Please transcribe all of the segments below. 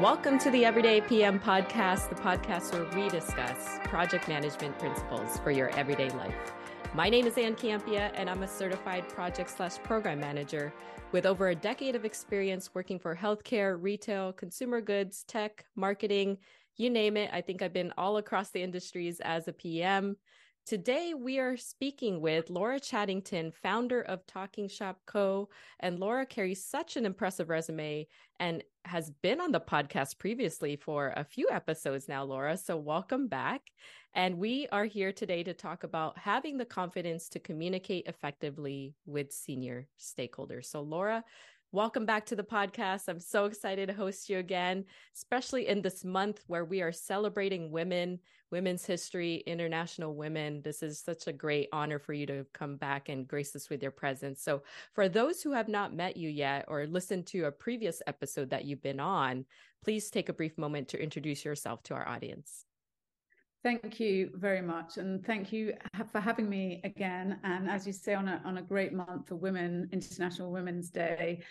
Welcome to the Everyday PM podcast, the podcast where we discuss project management principles for your everyday life. My name is Ann Campea, and I'm a certified project slash program manager with over a decade of experience working for healthcare, retail, consumer goods, tech, marketing, you name it. I think I've been all across the industries as a PM. Today, we are speaking with Laura Chattington, founder of Talking Shop Co. And Laura carries such an impressive resume and has been on the podcast previously for a few episodes now, Laura. So, welcome back. And we are here today to talk about having the confidence to communicate effectively with senior stakeholders. So, Laura, Welcome back to the podcast. I'm so excited to host you again, especially in this month where we are celebrating women, women's history, international women. This is such a great honor for you to come back and grace us with your presence. So, for those who have not met you yet or listened to a previous episode that you've been on, please take a brief moment to introduce yourself to our audience. Thank you very much, and thank you for having me again. And as you say, on a on a great month for Women International Women's Day.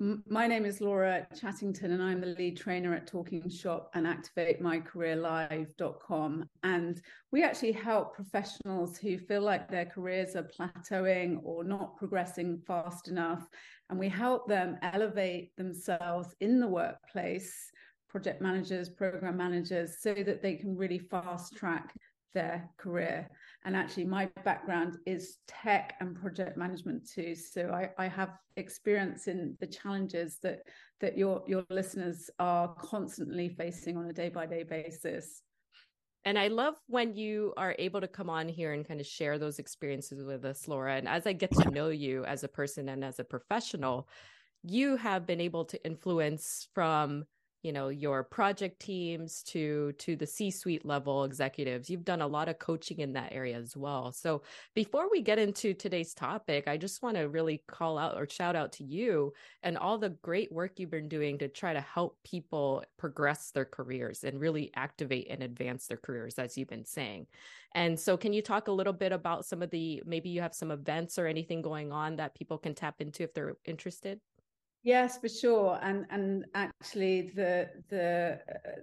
My name is Laura Chattington, and I'm the lead trainer at Talking Shop and ActivateMyCareerLive.com. And we actually help professionals who feel like their careers are plateauing or not progressing fast enough. And we help them elevate themselves in the workplace project managers, program managers, so that they can really fast track their career. And actually, my background is tech and project management too. So I, I have experience in the challenges that that your your listeners are constantly facing on a day by day basis. And I love when you are able to come on here and kind of share those experiences with us, Laura. And as I get to know you as a person and as a professional, you have been able to influence from you know your project teams to to the c-suite level executives. You've done a lot of coaching in that area as well. So before we get into today's topic i just want to really call out or shout out to you and all the great work you've been doing to try to help people progress their careers and really activate and advance their careers as you've been saying. And so can you talk a little bit about some of the maybe you have some events or anything going on that people can tap into if they're interested Yes, for sure. And and actually, the the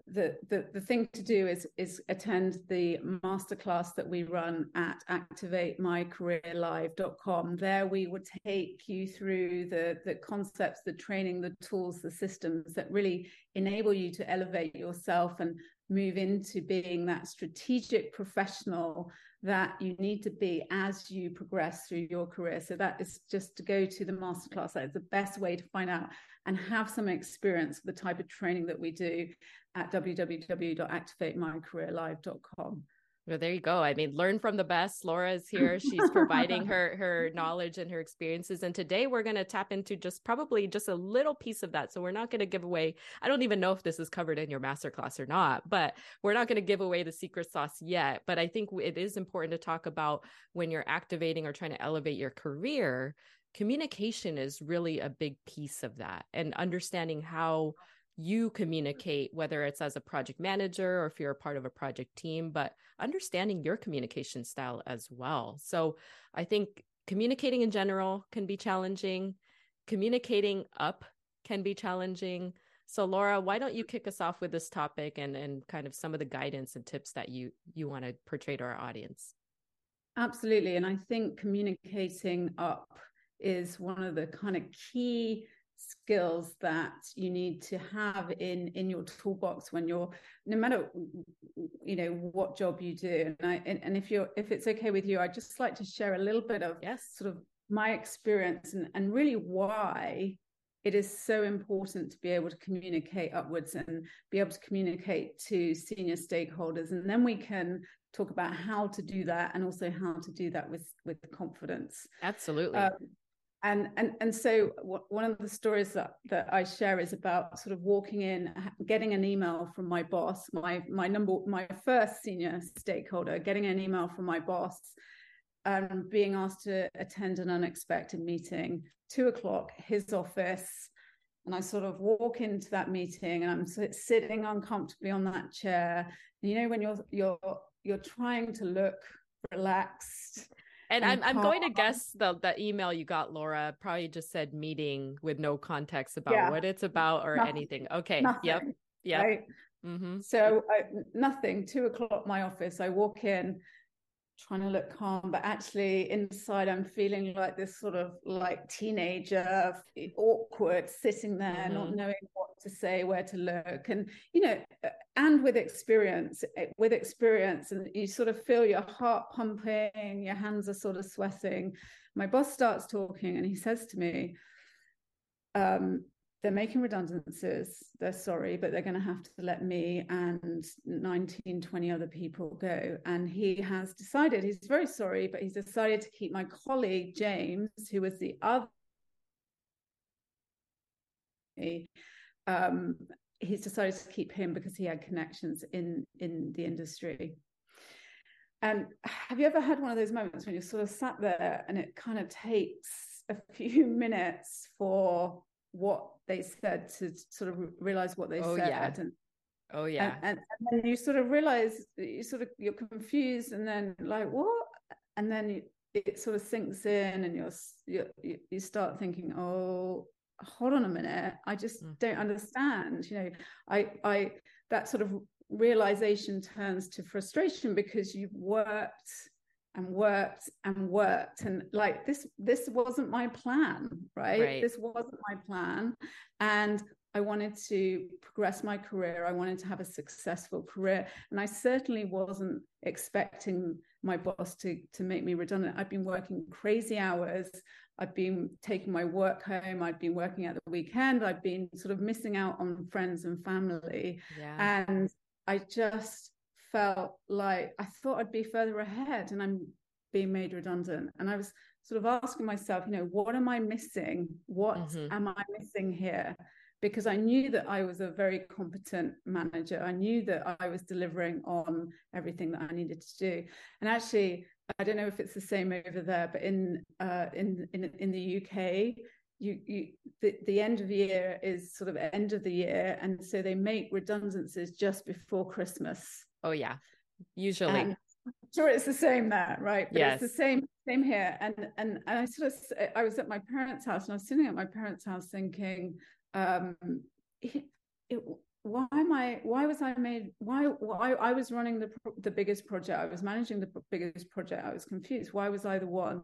the the, the thing to do is is attend the masterclass that we run at activatemycareerlive.com. There, we would take you through the the concepts, the training, the tools, the systems that really enable you to elevate yourself and move into being that strategic professional that you need to be as you progress through your career. So that is just to go to the masterclass. That is the best way to find out and have some experience of the type of training that we do at www.activatemycareerlive.com. Well, there you go. I mean, learn from the best. Laura is here. She's providing her her knowledge and her experiences. And today we're going to tap into just probably just a little piece of that. So we're not going to give away. I don't even know if this is covered in your masterclass or not, but we're not going to give away the secret sauce yet. But I think it is important to talk about when you're activating or trying to elevate your career. Communication is really a big piece of that, and understanding how you communicate, whether it's as a project manager or if you're a part of a project team, but understanding your communication style as well. So I think communicating in general can be challenging, communicating up can be challenging. So Laura, why don't you kick us off with this topic and and kind of some of the guidance and tips that you you want to portray to our audience? Absolutely, and I think communicating up is one of the kind of key skills that you need to have in in your toolbox when you're no matter you know what job you do. And i and, and if you're if it's okay with you i'd just like to share a little bit of yes. sort of my experience and and really why it is so important to be able to communicate upwards and be able to communicate to senior stakeholders. And then we can talk about how to do that and also how to do that with with confidence. Absolutely. Um, and and and so one of the stories that that I share is about sort of walking in, getting an email from my boss, my my number, my first senior stakeholder, getting an email from my boss, and um, being asked to attend an unexpected meeting, two o'clock, his office, and I sort of walk into that meeting, and I'm sitting uncomfortably on that chair. And you know when you're you're you're trying to look relaxed and, I'm I'm going to guess the the email you got, Laura, probably just said meeting with no context about yeah. what it's about or Nothing. anything. Okay. Nothing. Yep. Yeah. Right. Mm-hmm. So I, nothing. Two o'clock, my office. I walk in, trying to look calm, but actually inside I'm feeling like this sort of like teenager, awkward, sitting there, mm-hmm. not knowing what to say, where to look, and you know, and with experience, eh, with experience, and you sort of feel your heart pumping, your hands are sort of sweating. My boss starts talking, and he says to me. Um, they're making redundancies. They're sorry, but they're going to have to let me and 19, 20 other people go. And he has decided, he's very sorry, but he's decided to keep my colleague, James, who was the other. Um, he's decided to keep him because he had connections in in the industry. And have you ever had one of those moments when you sort of sat there and it kind of takes a few minutes for what they said to sort of realize what they oh, said yeah. and oh yeah and, and, then you sort of realize you sort of you're confused and then like what and then you, it sort of sinks in and you're you you start thinking oh hold on a minute i just mm. don't understand you know i i that sort of realization turns to frustration because you've worked and worked and worked and like this this wasn't my plan right? right? this wasn't my plan and i wanted to progress my career i wanted to have a successful career and i certainly wasn't expecting my boss to to make me redundant i've been working crazy hours i've been taking my work home i've been working at the weekend i've been sort of missing out on friends and family yeah. and i just felt like I thought I'd be further ahead and I'm being made redundant. And I was sort of asking myself, you know, what am I missing? What mm-hmm. am I missing here? Because I knew that I was a very competent manager. I knew that I was delivering on everything that I needed to do. And actually, I don't know if it's the same over there, but in uh, in, in in the UK, you, you the, the end of the year is sort of end of the year and so they make redundancies just before christmas Oh yeah, usually. And sure, it's the same there, right? But yes. it's the same same here. And and and I sort of I was at my parents' house and I was sitting at my parents' house thinking, um, it, it, why am I? Why was I made? Why? Why I was running the the biggest project. I was managing the biggest project. I was confused. Why was I the one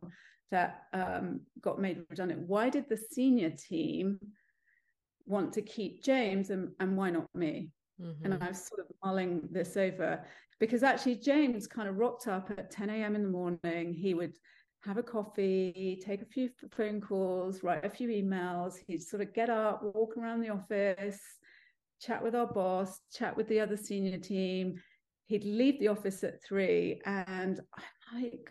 that um, got made redundant? Why did the senior team want to keep James and, and why not me? Mm-hmm. And I was sort of mulling this over because actually James kind of rocked up at 10 a.m. in the morning. He would have a coffee, take a few phone calls, write a few emails. He'd sort of get up, walk around the office, chat with our boss, chat with the other senior team. He'd leave the office at three, and I'm like,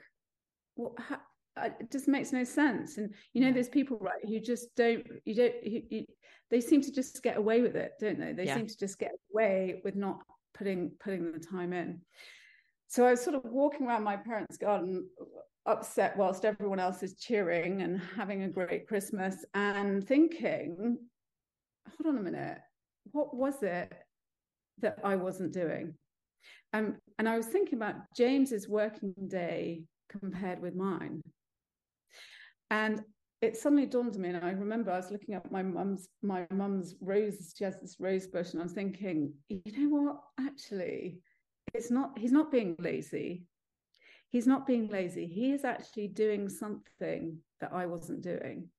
what? Well, it just makes no sense. And you know, there's people right who just don't. You don't. You, you, they seem to just get away with it, don't they? They yeah. seem to just get away with not putting putting the time in. So I was sort of walking around my parents' garden, upset whilst everyone else is cheering and having a great Christmas, and thinking, hold on a minute, what was it that I wasn't doing? Um, and I was thinking about James's working day compared with mine. And it suddenly dawned on me, and I remember I was looking at my mum's my mum's rose. She has this rose bush, and I was thinking, you know what? Actually, it's not. He's not being lazy. He's not being lazy. He is actually doing something that I wasn't doing.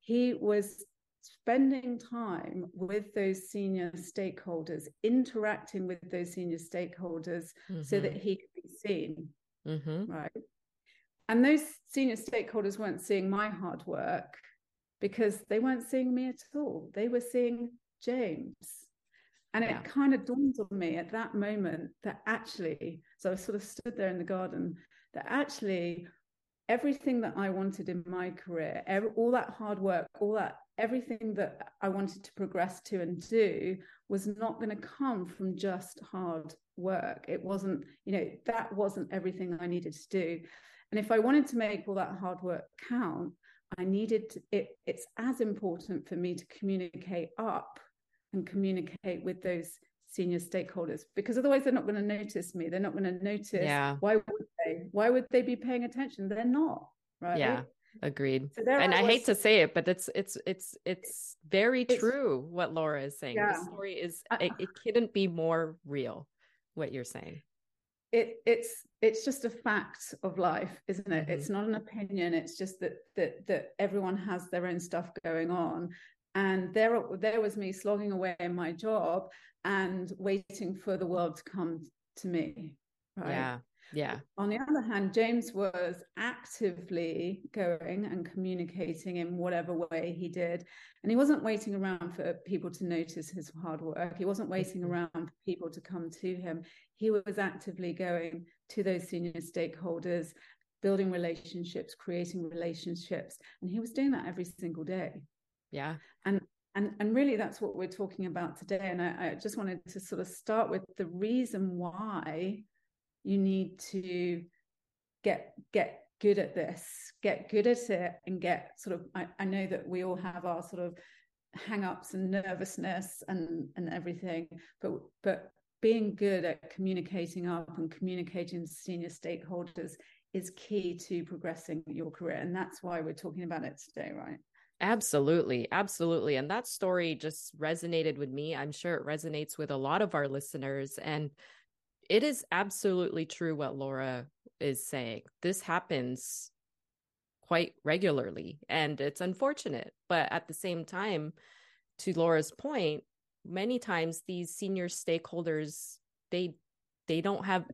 He was spending time with those senior stakeholders, interacting with those senior stakeholders, mm-hmm. so that he could be seen. Mm-hmm. Right and those senior stakeholders weren't seeing my hard work because they weren't seeing me at all. They were seeing James. And yeah. it kind of dawned on me at that moment that actually, so I sort of stood there in the garden, that actually everything that I wanted in my career, every, all that hard work, all that everything that I wanted to progress to and do was not going to come from just hard work. It wasn't, you know, that wasn't everything I needed to do. And if I wanted to make all that hard work count, I needed to, it. It's as important for me to communicate up and communicate with those senior stakeholders because otherwise they're not going to notice me. They're not going to notice. Yeah. Why would they? Why would they be paying attention? They're not. Right. Yeah. Agreed. So and I, was, hate to say it, but it's it's it's it's very it's, true what Laura is saying. Yeah. The story is uh, it, it couldn't be more real. What you're saying. It it's it's just a fact of life, isn't it? Mm-hmm. It's not an opinion. It's just that that that everyone has their own stuff going on, and there there was me slogging away in my job and waiting for the world to come to me. Right? Yeah. Yeah. On the other hand, James was actively going and communicating in whatever way he did. And he wasn't waiting around for people to notice his hard work. He wasn't waiting mm-hmm. around for people to come to him. He was actively going to those senior stakeholders, building relationships, creating relationships. And he was doing that every single day. Yeah. And and and really that's what we're talking about today. And I, I just wanted to sort of start with the reason why you need to get get good at this get good at it and get sort of I, I know that we all have our sort of hang-ups and nervousness and and everything but but being good at communicating up and communicating to senior stakeholders is key to progressing your career and that's why we're talking about it today right Absolutely. Absolutely. And that story just resonated with me. I'm sure it resonates with a lot of our listeners. And it is absolutely true what Laura is saying. This happens quite regularly and it's unfortunate. But at the same time, to Laura's point, many times these senior stakeholders they they don't have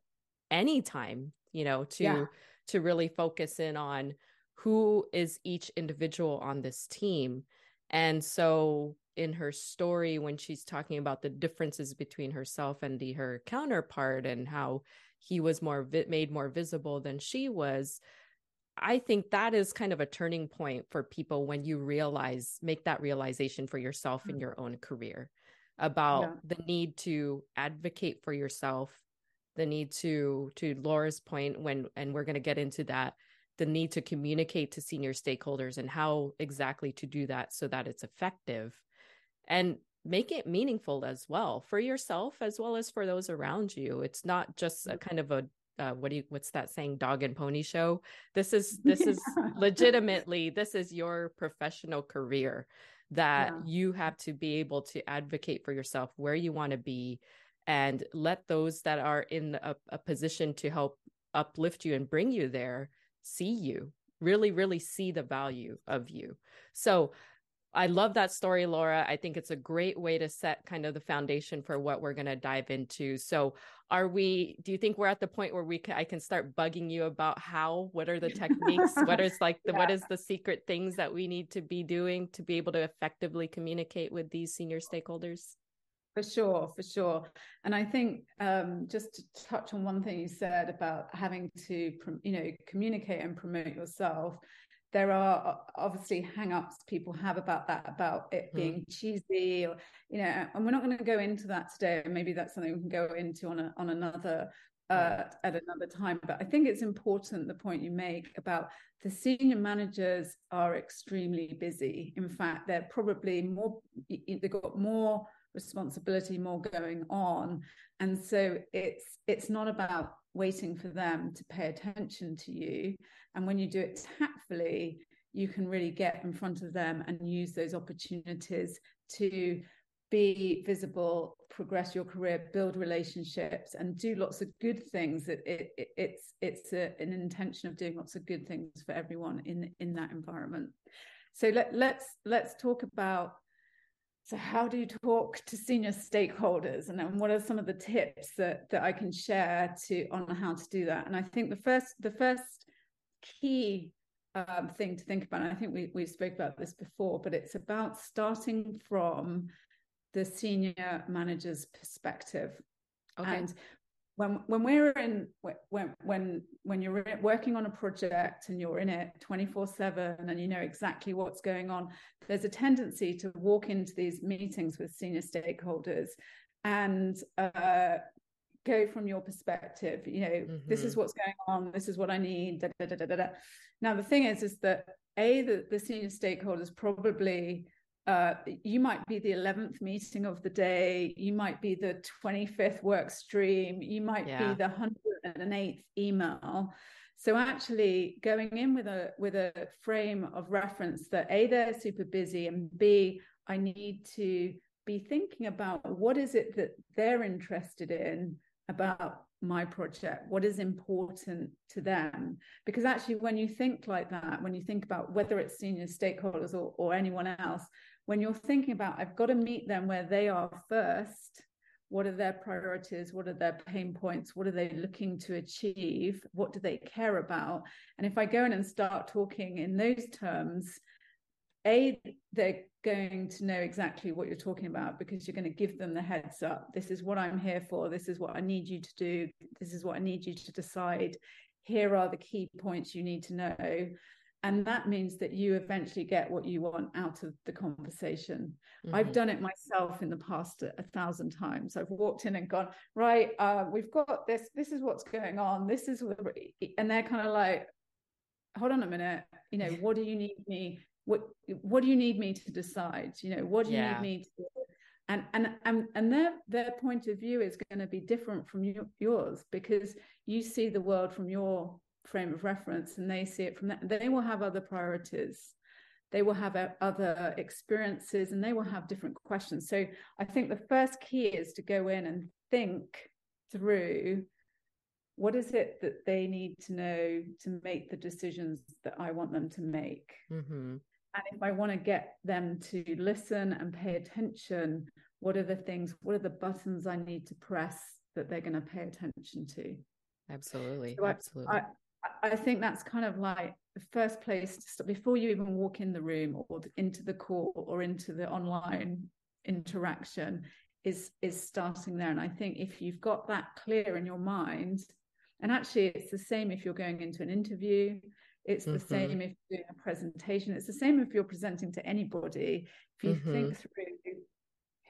any time, you know, to yeah. to really focus in on who is each individual on this team. And so in her story when she's talking about the differences between herself and the her counterpart and how he was more vi- made more visible than she was i think that is kind of a turning point for people when you realize make that realization for yourself in mm-hmm. your own career about yeah. the need to advocate for yourself the need to to laura's point when and we're going to get into that the need to communicate to senior stakeholders and how exactly to do that so that it's effective and make it meaningful as well for yourself as well as for those around you it's not just a mm-hmm. kind of a uh, what do you what's that saying dog and pony show this is this yeah. is legitimately this is your professional career that yeah. you have to be able to advocate for yourself where you want to be and let those that are in a, a position to help uplift you and bring you there see you really really see the value of you so I love that story, Laura. I think it's a great way to set kind of the foundation for what we're going to dive into. So, are we, do you think we're at the point where we can, I can start bugging you about how, what are the techniques? what is like the, yeah. what is the secret things that we need to be doing to be able to effectively communicate with these senior stakeholders? For sure, for sure. And I think um, just to touch on one thing you said about having to, you know, communicate and promote yourself there are obviously hang-ups people have about that about it hmm. being mm. cheesy or you know and we're not going to go into that today maybe that's something we can go into on a, on another uh, at another time but i think it's important the point you make about the senior managers are extremely busy in fact they're probably more they've got more responsibility more going on and so it's it's not about waiting for them to pay attention to you and when you do it tactfully, you can really get in front of them and use those opportunities to be visible, progress your career, build relationships, and do lots of good things. It, it, it it's it's a, an intention of doing lots of good things for everyone in in that environment. So let, let's let's talk about so how do you talk to senior stakeholders and, and what are some of the tips that that I can share to on how to do that? And I think the first the first key um, thing to think about. And I think we we spoke about this before, but it's about starting from the senior manager's perspective. Okay. And when when we're in when when when you're working on a project and you're in it 24 7 and you know exactly what's going on there's a tendency to walk into these meetings with senior stakeholders and uh, go from your perspective you know mm-hmm. this is mm-hmm. what's going on this is what i need da, da, da. now the thing is is that a the, the senior stakeholders probably uh, you might be the 11th meeting of the day you might be the 25th work stream you might yeah. be the 108th email So actually going in with a with a frame of reference that A, they're super busy and B, I need to be thinking about what is it that they're interested in about my project what is important to them because actually when you think like that when you think about whether it's senior stakeholders or, or anyone else when you're thinking about i've got to meet them where they are first what are their priorities? What are their pain points? What are they looking to achieve? What do they care about? And if i go in and start talking in those terms a they're going to know exactly what you're talking about because you're going to give them the heads up. This is what i'm here for. This is what i need you to do. This is what i need you to decide. Here are the key points you need to know and that means that you eventually get what you want out of the conversation. Mm-hmm. i've done it myself in the past a, a, thousand times. I've walked in and gone right uh, we've got this this is what's going on. This is what and they're kind of like hold on a minute. You know what do you need me what what do you need me to decide? You know what do you yeah. need me to do? And and and, and their their point of view is going to be different from you, yours because you see the world from your frame of reference and they see it from that they will have other priorities they will have other experiences and they will have different questions so i think the first key is to go in and think through what is it that they need to know to make the decisions that i want them to make mm-hmm. And if I want to get them to listen and pay attention, what are the things, what are the buttons I need to press that they're going to pay attention to? Absolutely. So Absolutely. I, I, think that's kind of like the first place to start before you even walk in the room or into the call or into the online interaction is is starting there. And I think if you've got that clear in your mind, and actually it's the same if you're going into an interview it's the mm-hmm. same if you're doing a presentation. It's the same if you're presenting to anybody. If you mm-hmm. think through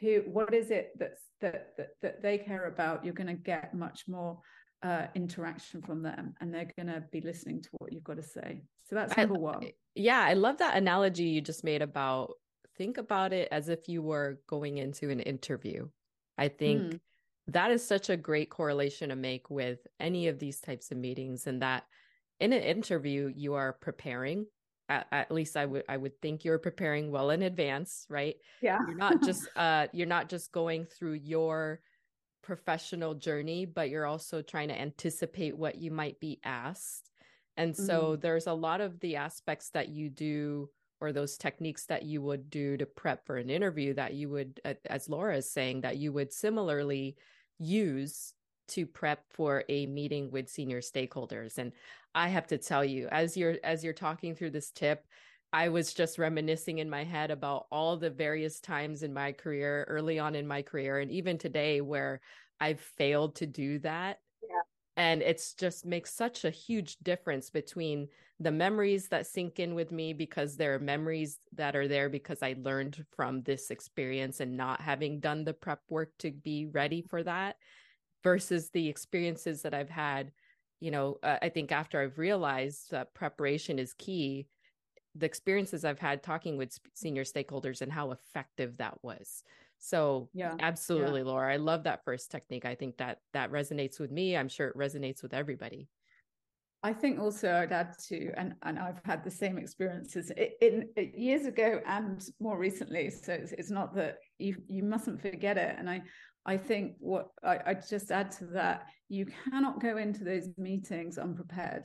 who, what is it that's that that, that they care about, you're going to get much more uh, interaction from them, and they're going to be listening to what you've got to say. So that's number I, one. Yeah, I love that analogy you just made about think about it as if you were going into an interview. I think. Mm. That is such a great correlation to make with any of these types of meetings, and that in an interview you are preparing at, at, least i would i would think you're preparing well in advance right yeah you're not just uh you're not just going through your professional journey but you're also trying to anticipate what you might be asked and so mm-hmm. there's a lot of the aspects that you do or those techniques that you would do to prep for an interview that you would as laura is saying that you would similarly use to prep for a meeting with senior stakeholders and i have to tell you as you're as you're talking through this tip i was just reminiscing in my head about all the various times in my career early on in my career and even today where i've failed to do that yeah. and it's just makes such a huge difference between the memories that sink in with me because there are memories that are there because i learned from this experience and not having done the prep work to be ready for that versus the experiences that I've had. You know, uh, I think after I've realized that preparation is key, the experiences I've had talking with senior stakeholders and how effective that was. So, yeah, absolutely, yeah. Laura. I love that first technique. I think that that resonates with me. I'm sure it resonates with everybody. I think also I'd add to, and, and I've had the same experiences in, in years ago and more recently. So it's, it's, not that you you mustn't forget it. And I I think what I, I just add to that, you cannot go into those meetings unprepared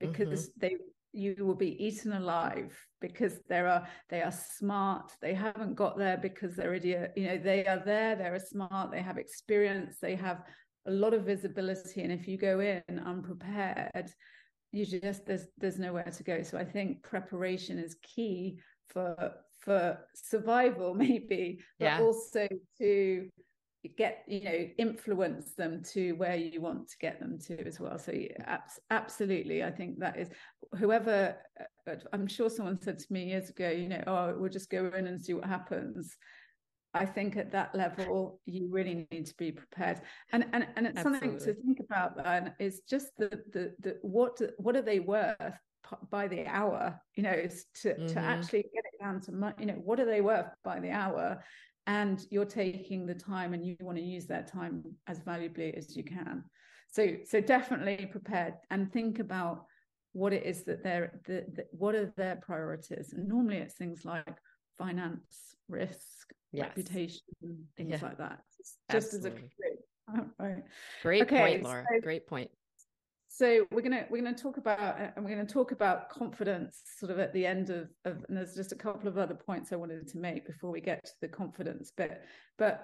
because mm-hmm. they you will be eaten alive because there are they are smart. They haven't got there because they're idiot. You know they are there they're smart they have experience they have a lot of visibility. And if you go in unprepared you just there's there's nowhere to go. So i think preparation is key for for survival maybe but yeah. also to get you know influence them to where you want to get them to as well. So absolutely i think that is whoever uh, i'm sure someone said to me years ago you know oh we'll just go in and see what happens. I think at that level you really need to be prepared. And and, and it's absolutely. something to think about then is just the, the the what what are they worth by the hour? You know to mm-hmm. to actually get it down to you know what are they worth by the hour and you're taking the time and you want to use that time as valuably as you can. So so definitely prepared and think about what it is that they're the, the, what are their priorities? And normally it's things like finance risk yes. reputation things yeah. like that. Just, as a right. great okay, point laura. so, great point so we're gonna we're gonna talk about uh, and we're gonna talk about confidence sort of at the end of, of and there's just a couple of other points I wanted to make before we get to the confidence bit. But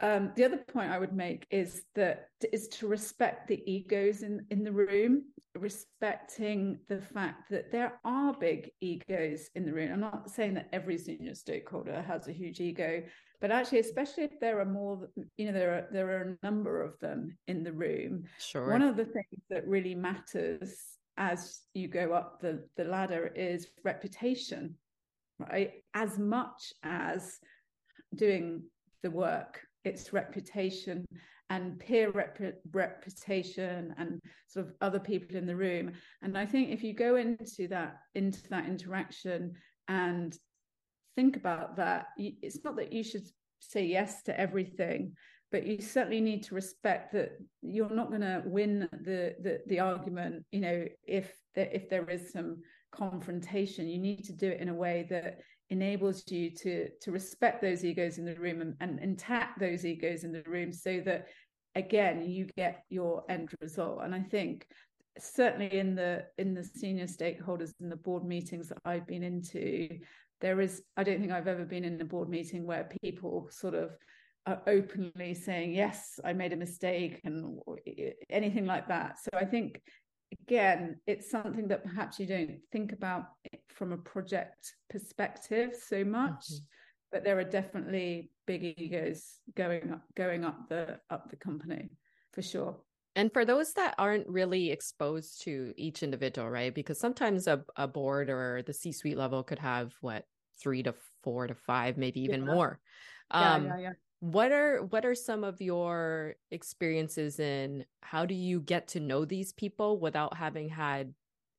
um, the other point I would make is that is to respect the egos in, in the room, respecting the fact that there are big egos in the room. I'm not saying that every senior stakeholder has a huge ego, but actually, especially if there are more, you know, there are there are a number of them in the room. Sure. One of the things that really matters as you go up the, the ladder is reputation, right? As much as doing the work its reputation and peer rep- reputation and sort of other people in the room. And i think if you go into that into that interaction and think about that it's not that you should say yes to everything but you certainly need to respect that you're not going to win the, the the argument you know if there, if there is some confrontation. You need to do it in a way that enables you to to respect those egos in the room and, and intact those egos in the room so that again you get your end result. And i think certainly in the in the senior stakeholders in the board meetings that i've been into there is i don't think i've ever been in a board meeting where people sort of are openly saying yes i made a mistake and anything like that. So i think again, it's something that perhaps you don't think about from a project perspective so much, mm-hmm. but there are definitely big egos going up, going up the up the company for sure. And for those that aren't really exposed to each individual, right? Because sometimes a, a board or the C suite level could have what three to four to five, maybe even yeah. more. Um, yeah, yeah, yeah what are what are some of your experiences in how do you get to know these people without having had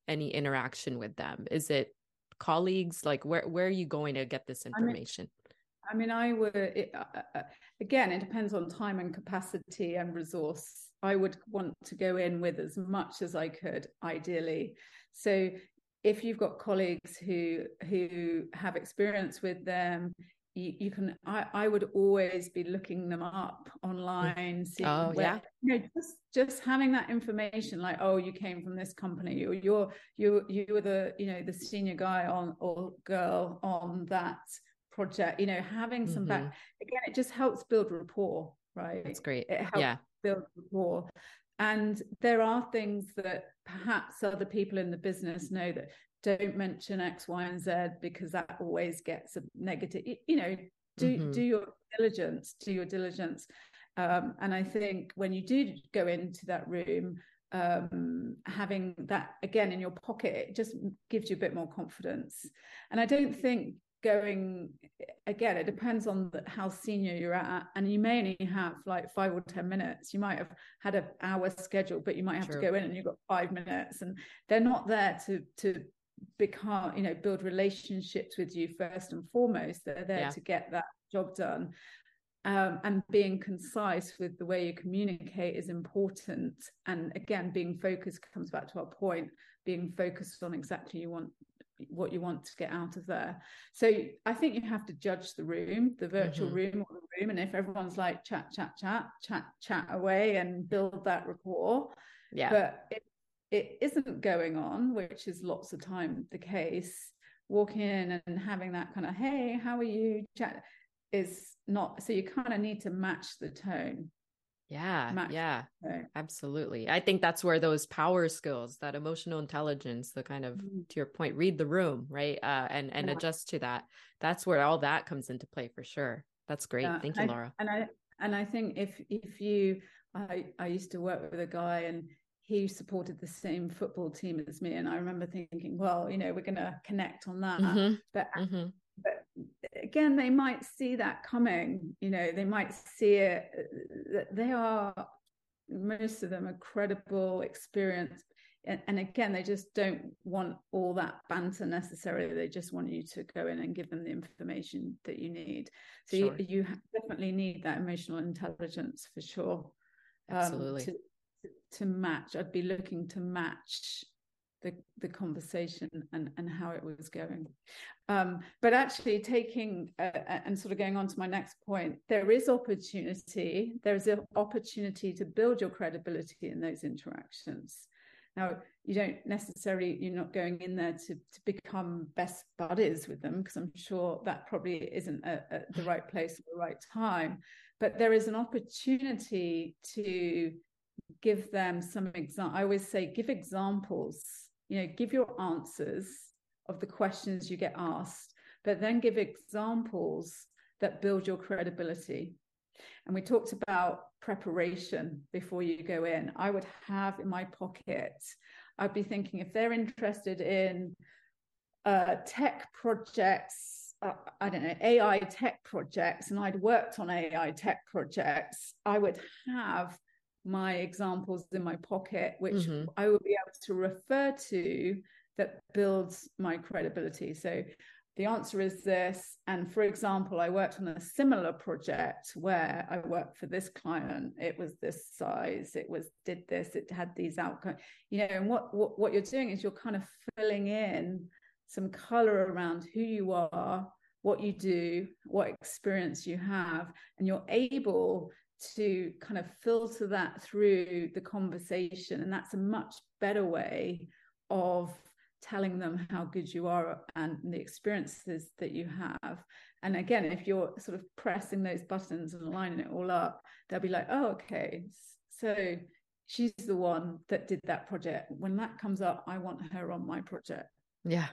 any interaction with them? Is it colleagues? Like where where are you going to get this information i mean i, mean, I would it, uh, uh, uh, again it depends on time and capacity and resource. I would want to go in with as much as i could ideally. So if you've got colleagues who who have experience with them you, you, can I, I would always be looking them up online seeing oh where, yeah. you know just just having that information like oh you came from this company or you're you you were the you know the senior guy on or girl on that project you know having some mm-hmm. back again it just helps build rapport right? That's great. It helps yeah. build rapport. And there are things that perhaps other people in the business know that don't mention X, Y, and Z because that always gets a negative. You know, do mm-hmm. do your diligence, do your diligence. Um, and I think when you do go into that room, um, having that again in your pocket, it just gives you a bit more confidence. And I don't think going again it depends on the, how senior you're at and you may only have like five or ten minutes you might have had an hour schedule but you might have True. to go in and you've got five minutes and they're not there to to become you know build relationships with you first and foremost they're there yeah. to get that job done. Um, and being concise with the way you communicate is important. And again being focused comes back to our point being focused on exactly you want what you want to get out of there. So i think you have to judge the room the virtual mm-hmm. room or the room. And if everyone's like chat chat chat chat chat away and build that rapport. Yeah. But if it isn't going on, which is lots of time the case, walking in and having that kind of, hey, how are you? Chat is not, so you kind of need to match the tone. Yeah. Match yeah. Absolutely. I think that's where those power skills, that emotional intelligence, the kind of, mm. to your point, read the room, right? Uh, and, and yeah. adjust to that. That's where all that comes into play for sure. That's great. Yeah. Thank you, Laura. and I, and I think if, if you, I, I used to work with a guy and he supported the same football team as me and i remember thinking well you know we're going to connect on that mm-hmm. But, mm-hmm. but again they might see that coming you know they might see it that they are most of them are credible experience and, and, again they just don't want all that banter necessarily they just want you to go in and give them the information that you need so sure. you, you definitely need that emotional intelligence for sure um, absolutely to, to match i'd be looking to match the the conversation and and how it was going. Um, but actually taking uh, uh, and sort of going on to my next point there is opportunity there is an opportunity to build your credibility in those interactions. Now you don't necessarily you're not going in there to to become best buddies with them because i'm sure that probably isn't a, a, the right place at the right time. But there is an opportunity to give them some example i always say give examples you know give your answers of the questions you get asked but then give examples that build your credibility. And we talked about preparation before you go in. I would have in my pocket i'd be thinking if they're interested in uh, tech projects uh, i don't know ai tech projects and i'd worked on ai tech projects i would have my examples in my pocket, which mm-hmm. I will be able to refer to that builds my credibility. So the answer is this. And for example, I worked on a similar project where I worked for this client. It was this size, it was did this, it had these outcomes, you know, and what, what, what you're doing is you're kind of filling in some color around who you are, what you do, what experience you have, and you're able to kind of filter that through the conversation. And that's a much better way of telling them how good you are and the experiences that you have. And again, if you're sort of pressing those buttons and lining it all up, they'll be like, oh, okay. So she's the one that did that project. When that comes up, I want her on my project. Yeah.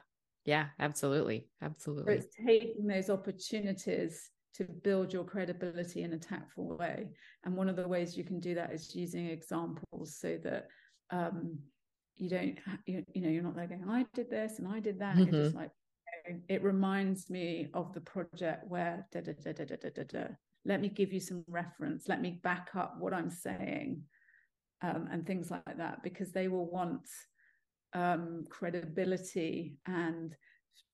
Yeah, absolutely. Absolutely. So it's taking those opportunities to build your credibility in a tactful way. And one of the ways you can do that is using examples so that um, you don't, you, you, know, you're not there going, I did this and I did that. Mm-hmm. You're just like, it reminds me of the project where da, da, da, da, da, da, da, da. let me give you some reference, let me back up what I'm saying, um, and things like that, because they will want um, credibility and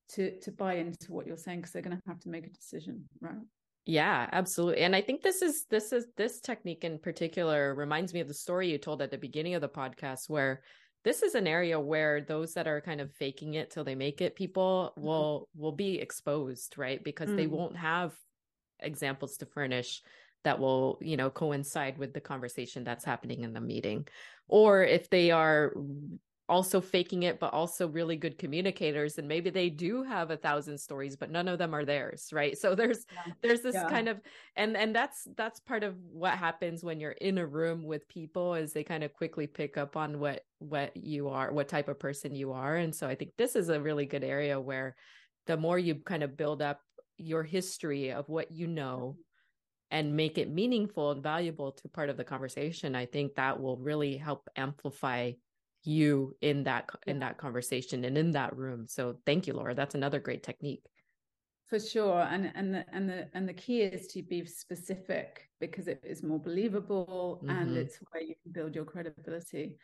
to to buy into what you're saying because they're going to have to make a decision right yeah absolutely and i think this is this is this technique in particular reminds me of the story you told at the beginning of the podcast where this is an area where those that are kind of faking it till they make it people mm-hmm. will will be exposed right because mm. they won't have examples to furnish that will you know coincide with the conversation that's happening in the meeting or if they are also faking it but also really good communicators and maybe they do have a thousand stories but none of them are theirs right so there's yeah. there's this yeah. kind of and and that's that's part of what happens when you're in a room with people is they kind of quickly pick up on what what you are what type of person you are and so i think this is a really good area where the more you kind of build up your history of what you know mm-hmm. and make it meaningful and valuable to part of the conversation i think that will really help amplify you in that in that conversation and in that room. So thank you laura. That's another great technique. For sure. And and the and the and the key is to be specific because it is more believable mm-hmm. and it's where you can build your credibility.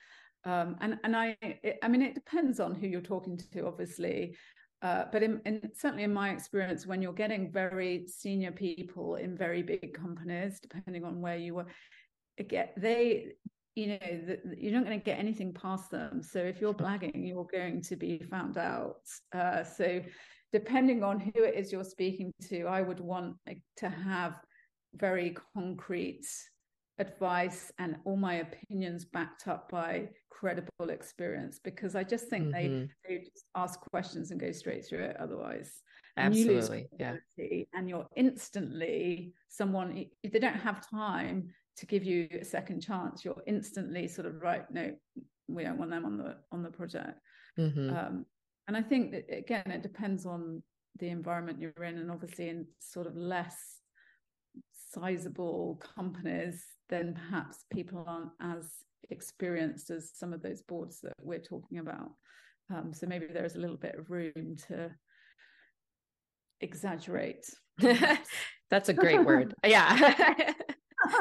Um, and and i it, i mean it depends on who you're talking to obviously. Uh, but in, in, certainly in my experience, when you're getting very senior people in very big companies, depending on where you were, get they you know that you're not going to get anything past them. So if you're blagging you're going to be found out. Uh, so depending on who it is you're speaking to i would want to have very concrete advice and all my opinions backed up by credible experience because i just think mm-hmm. they they just ask questions and go straight through it otherwise. Absolutely yeah. and you're instantly someone if they don't have time to give you a second chance you're instantly sort of right no we don't want them on the on the project. Mm-hmm. um, and i think that again it depends on the environment you're in and obviously in sort of less sizable companies then perhaps people aren't as experienced as some of those boards that we're talking about. Um, so maybe there is a little bit of room to exaggerate that's a great word. Yeah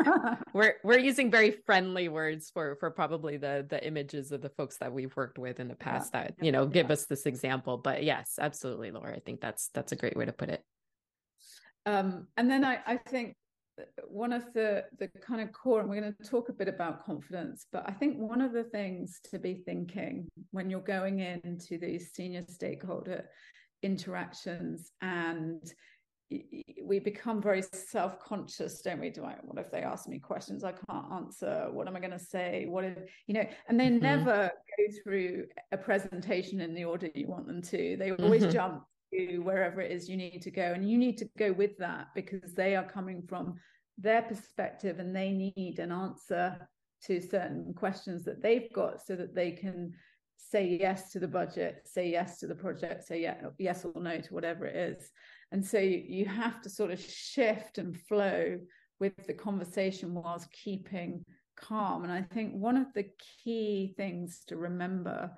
we're we're using very friendly words for for probably the the images of the folks that we've worked with in the past yeah. that you know give yeah. us this example but yes absolutely laura i think that's that's a great way to put it um and then i i think one of the the kind of core and we're going to talk a bit about confidence but i think one of the things to be thinking when you're going into these senior stakeholder interactions and we become very self-conscious don't we? Do I, what if they ask me questions i can't answer? What am i going to say? What if you know and they mm-hmm. never go through a presentation in the order you want them to. They always mm-hmm. jump to wherever it is you need to go and you need to go with that because they are coming from their perspective and they need an answer to certain questions that they've got so that they can say yes to the budget say yes to the project say yeah, yes or no to whatever it is and so you, you have to sort of shift and flow with the conversation whilst keeping calm. And i think one of the key things to remember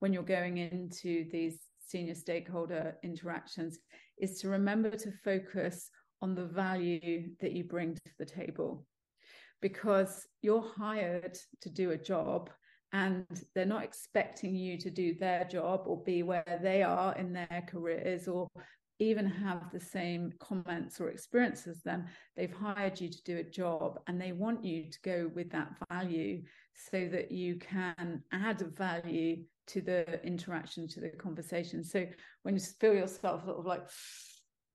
when you're going into these senior stakeholder interactions is to remember to focus on the value that you bring to the table. Because you're hired to do a job and they're not expecting you to do their job or be where they are in their careers or even have the same comments or experience as them. They've hired you to do a job and they want you to go with that value so that you can add value to the interaction, to the conversation. So when you feel yourself sort of like,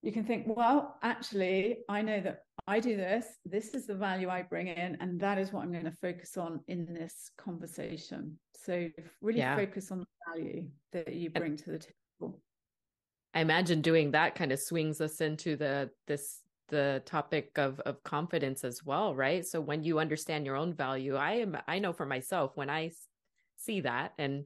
you can think, well, actually, I know that I do this. This is the value I bring in, and that is what I'm going to focus on in this conversation. So really yeah. focus on the value that you bring to the table. I imagine doing that kind of swings us into the this the topic of of confidence as well, right? So when you understand your own value, I am I know for myself when I see that and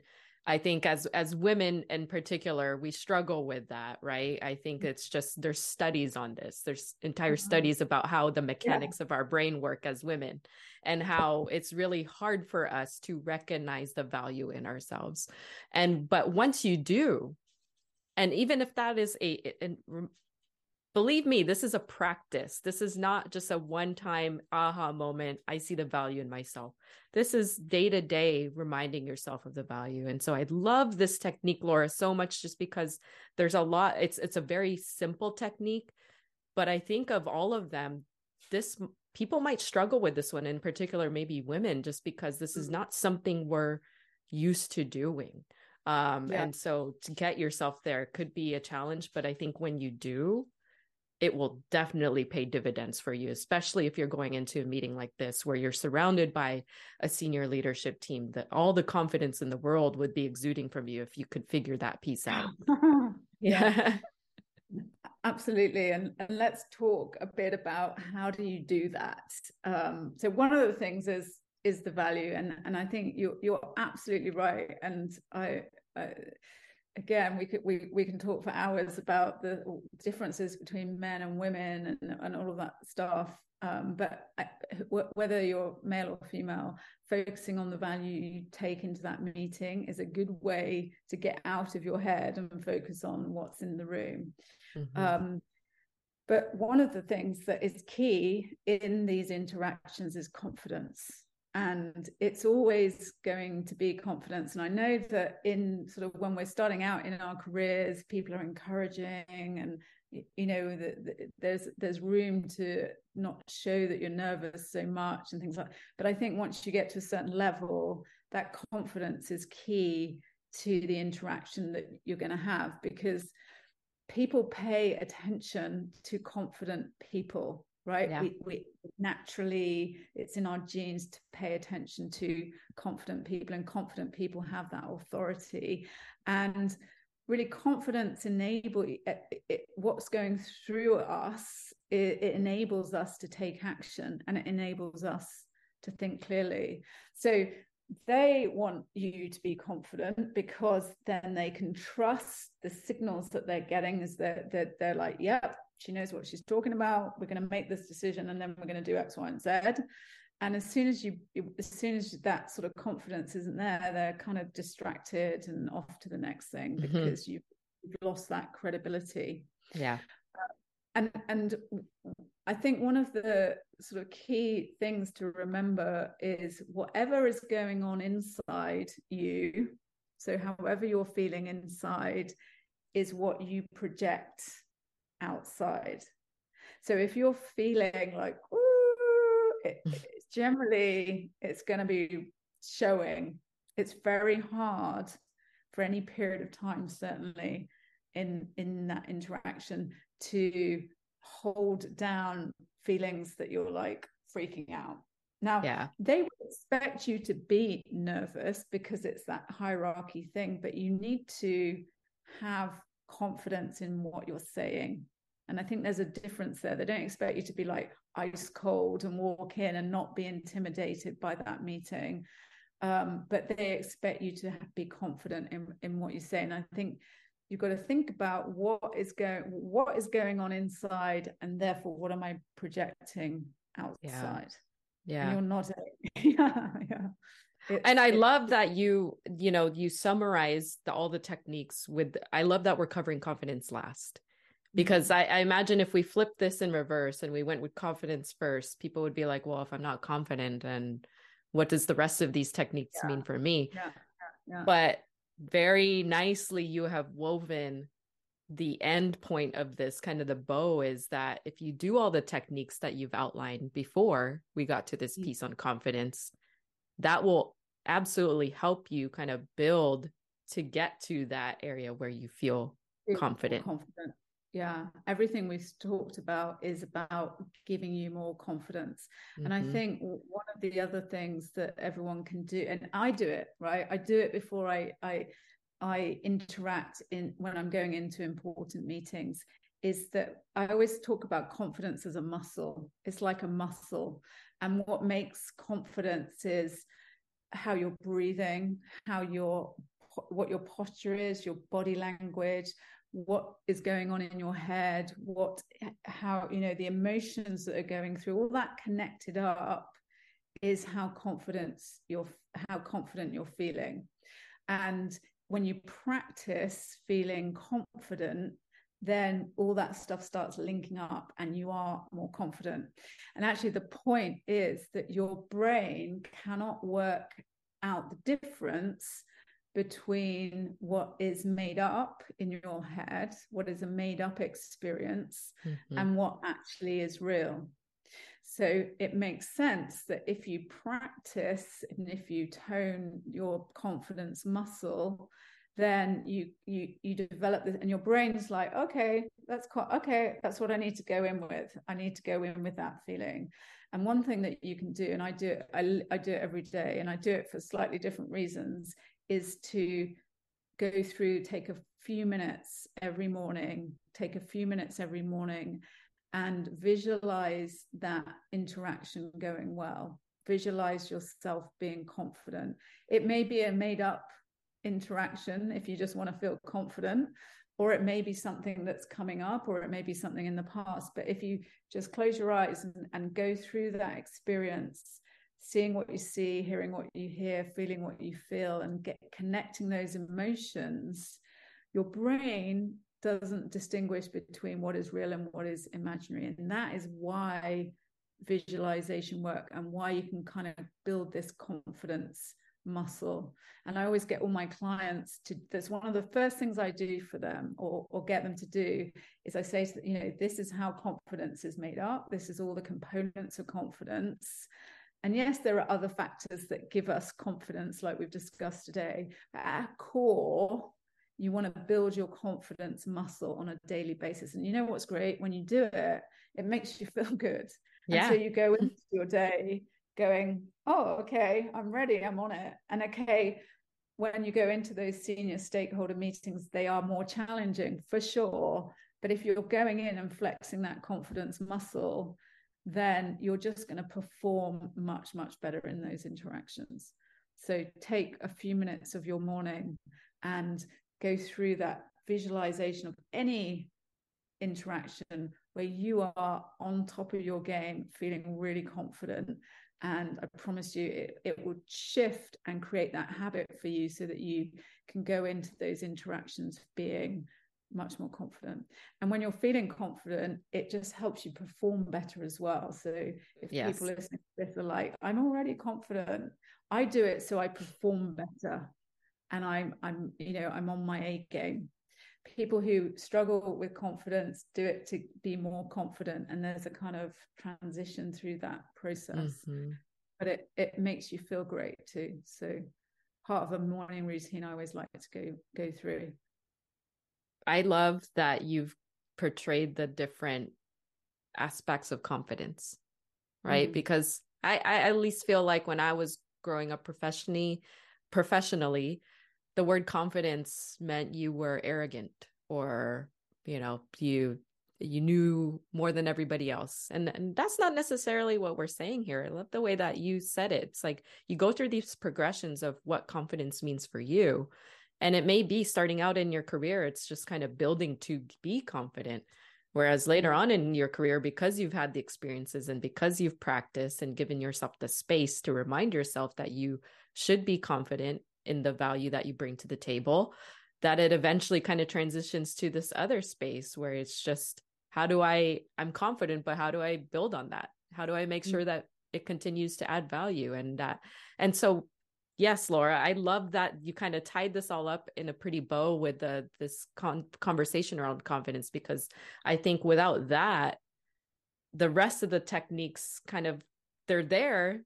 I think as as women in particular, we struggle with that, right? I think mm. it's just there's studies on this. There's entire mm-hmm. studies about how the mechanics yeah. of our brain work as women and how it's really hard for us to recognize the value in ourselves. And but once you do, and even if that is a, a, believe me, this is a practice. This is not just a one time aha moment. I see the value in myself. This is day to day reminding yourself of the value. And so I love this technique, Laura, so much just because there's a lot, it's, it's a very simple technique, but I think of all of them, this people might struggle with this one in particular, maybe women, just because this is mm-hmm. not something we're used to doing. Um, yeah. And so to get yourself there could be a challenge, but I think when you do, it will definitely pay dividends for you, especially if you're going into a meeting like this where you're surrounded by a senior leadership team that all the confidence in the world would be exuding from you if you could figure that piece out. yeah. Absolutely. And, and let's talk a bit about how do you do that? Um, so one of the things is is the value and and I think you're you're absolutely right. And I, I again we could we, we can talk for hours about the differences between men and women and, and all of that stuff. Um, but I, whether you're male or female focusing on the value you take into that meeting is a good way to get out of your head and focus on what's in the room. Mm-hmm. um, but one of the things that is key in these interactions is confidence and it's always going to be confidence. And i know that in sort of when we're starting out in our careers people are encouraging and you know that the, there's there's room to not show that you're nervous so much and things like but i think once you get to a certain level that confidence is key to the interaction that you're going to have because people pay attention to confident people right? Yeah. we, we naturally it's in our genes to pay attention to confident people and confident people have that authority. And really confidence enable it, it, what's going through us it, it enables us to take action and it enables us to think clearly. So they want you to be confident because then they can trust the signals that they're getting is that they're, they're like yep she knows what she's talking about we're going to make this decision and then we're going to do x y and z. And as soon as you as soon as that sort of confidence isn't there they're kind of distracted and off to the next thing mm-hmm. because you've, you've, lost that credibility. Yeah. Uh, and and i think one of the sort of key things to remember is whatever is going on inside you so however you're feeling inside is what you project outside. So if you're feeling like, it, generally it's going to be showing. It's very hard for any period of time, certainly in in that interaction, to hold down feelings that you're like freaking out. Now, yeah. they would expect you to be nervous because it's that hierarchy thing, but you need to have confidence in what you're saying. And I think there's a difference there. They don't expect you to be like ice cold and walk in and not be intimidated by that meeting. Um, but they expect you to be confident in, in what you say. And I think you've got to think about what is going what is going on inside and therefore what am I projecting outside. Yeah. And you're not yeah, yeah. And I love that you, you know, you summarize the, all the techniques with. I love that we're covering confidence last, because mm-hmm. I, I, imagine if we flip this in reverse and we went with confidence first, people would be like, "Well, if I'm not confident, and what does the rest of these techniques yeah. mean for me?" Yeah. yeah. But very nicely, you have woven the end point of this kind of the bow is that if you do all the techniques that you've outlined before we got to this piece on confidence that will absolutely help you kind of build to get to that area where you feel confident. confident. Yeah, everything we've talked about is about giving you more confidence. Mm-hmm. And I mm-hmm. think one of the other things that everyone can do, and I do it, right? I do it before I I I interact in when I'm going into important meetings is that I always talk about confidence as a muscle. It's like a muscle. And what makes confidence is how you're breathing, how your what your posture is, your body language, what is going on in your head, what how you know the emotions that are going through, all that connected up is how confidence you're how confident you're feeling. And when you practice feeling confident, then all that stuff starts linking up and you are more confident. And actually, the point is that your brain cannot work out the difference between what is made up in your head, what is a made up experience, mm-hmm. and what actually is real. So it makes sense that if you practice and if you tone your confidence muscle, then you you you develop this and your brain's like okay that's quite okay that's what i need to go in with. I need to go in with that feeling. And one thing that you can do and i do it I, I do it every day and i do it for slightly different reasons is to go through take a few minutes every morning take a few minutes every morning and visualize that interaction going well. Visualize yourself being confident. It may be a made up interaction if you just want to feel confident or it may be something that's coming up or it may be something in the past. But if you just close your eyes and, and go through that experience seeing what you see hearing what you hear feeling what you feel and get connecting those emotions your brain doesn't distinguish between what is real and what is imaginary. And that is why visualization work and why you can kind of build this confidence muscle. And I always get all my clients to that's one of the first things I do for them or, or get them to do is I say, you know, this is how confidence is made up. This is all the components of confidence. And yes, there are other factors that give us confidence, like we've discussed today. But at core, you want to build your confidence muscle on a daily basis. And you know what's great? When you do it, it makes you feel good. Yeah. And so you go into your day going, oh, okay, I'm ready, I'm on it. And okay, when you go into those senior stakeholder meetings, they are more challenging for sure. But if you're going in and flexing that confidence muscle, then you're just going to perform much, much better in those interactions. So take a few minutes of your morning and go through that visualization of any interaction where you are on top of your game, feeling really confident and i promise you it, it will shift and create that habit for you so that you can go into those interactions being much more confident. And when you're feeling confident it just helps you perform better as well. So if yes. people listening to this are like i'm already confident. I do it so i perform better. And i'm i'm you know i'm on my a game people who struggle with confidence do it to be more confident and there's a kind of transition through that process mm-hmm. but it it makes you feel great too so part of a morning routine i always like to go go through i love that you've portrayed the different aspects of confidence right mm-hmm. because I, I at least feel like when i was growing up professionally professionally the word confidence meant you were arrogant or you know you you knew more than everybody else. And, and that's not necessarily what we're saying here. I love the way that you said it. It's like you go through these progressions of what confidence means for you. And it may be starting out in your career it's just kind of building to be confident. Whereas later on in your career because you've had the experiences and because you've practiced and given yourself the space to remind yourself that you should be confident in the value that you bring to the table that it eventually kind of transitions to this other space where it's just how do i i'm confident but how do i build on that how do i make mm. sure that it continues to add value and that and so yes laura i love that you kind of tied this all up in a pretty bow with the this con- conversation around confidence because i think without that the rest of the techniques kind of they're there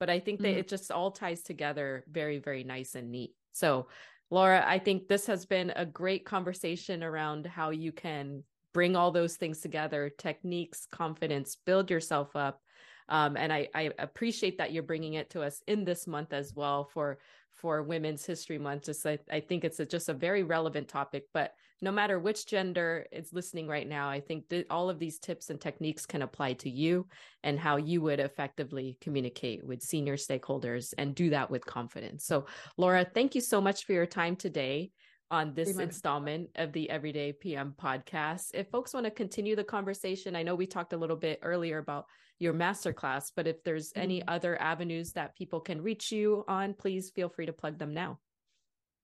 but I think that mm-hmm. it just all ties together very, very nice and neat. So, Laura, I think this has been a great conversation around how you can bring all those things together techniques, confidence, build yourself up. Um, and I, I appreciate that you're bringing it to us in this month as well for for Women's History Month. Just I, I think it's a, just a very relevant topic. But no matter which gender is listening right now, I think that all of these tips and techniques can apply to you and how you would effectively communicate with senior stakeholders and do that with confidence. So, Laura, thank you so much for your time today on this installment of the Everyday PM podcast. If folks want to continue the conversation, I know we talked a little bit earlier about your masterclass, but if there's mm-hmm. any other avenues that people can reach you on, please feel free to plug them now.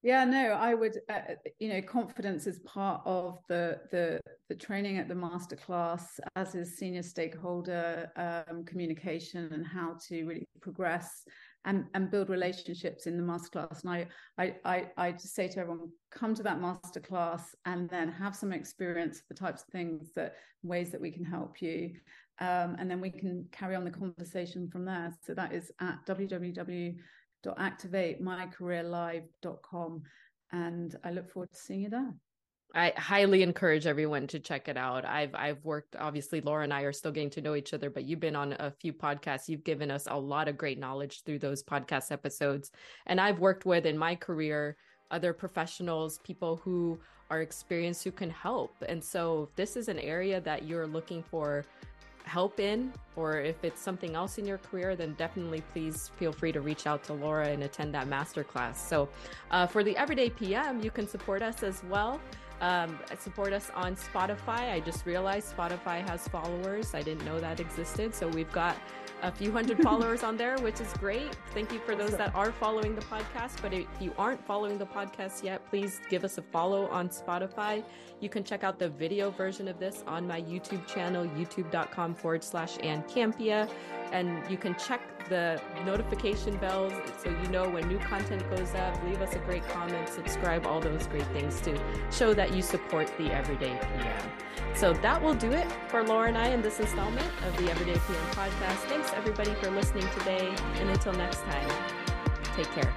Yeah, no, I would. Uh, you know, confidence is part of the the the training at the masterclass, as is senior stakeholder um, communication and how to really progress and, and build relationships in the masterclass. And I, I, I, I just say to everyone, come to that masterclass and then have some experience of the types of things that ways that we can help you. Um, and then we can carry on the conversation from there. So that is at www.activatemycareerlive.com. And I look forward to seeing you there. I highly encourage everyone to check it out. I've I've worked obviously Laura and I are still getting to know each other, but you've been on a few podcasts. You've given us a lot of great knowledge through those podcast episodes. And I've worked with in my career other professionals, people who are experienced who can help. And so if this is an area that you're looking for help in, or if it's something else in your career, then definitely please feel free to reach out to Laura and attend that masterclass. So uh, for the Everyday PM, you can support us as well. Um, support us on Spotify. I just realized Spotify has followers. I didn't know that existed. So we've got a few hundred followers on there, which is great. Thank you for those that are following the podcast. But if you aren't following the podcast yet, please give us a follow on Spotify. You can check out the video version of this on my YouTube channel, youtube.com forward slash Ann Campea. And you can check the notification bells so you know when new content goes up. Leave us a great comment, subscribe, all those great things to show that you support the Everyday PM. So that will do it for Laura and I in this installment of the Everyday PM podcast. Thanks everybody for listening today. And until next time, take care.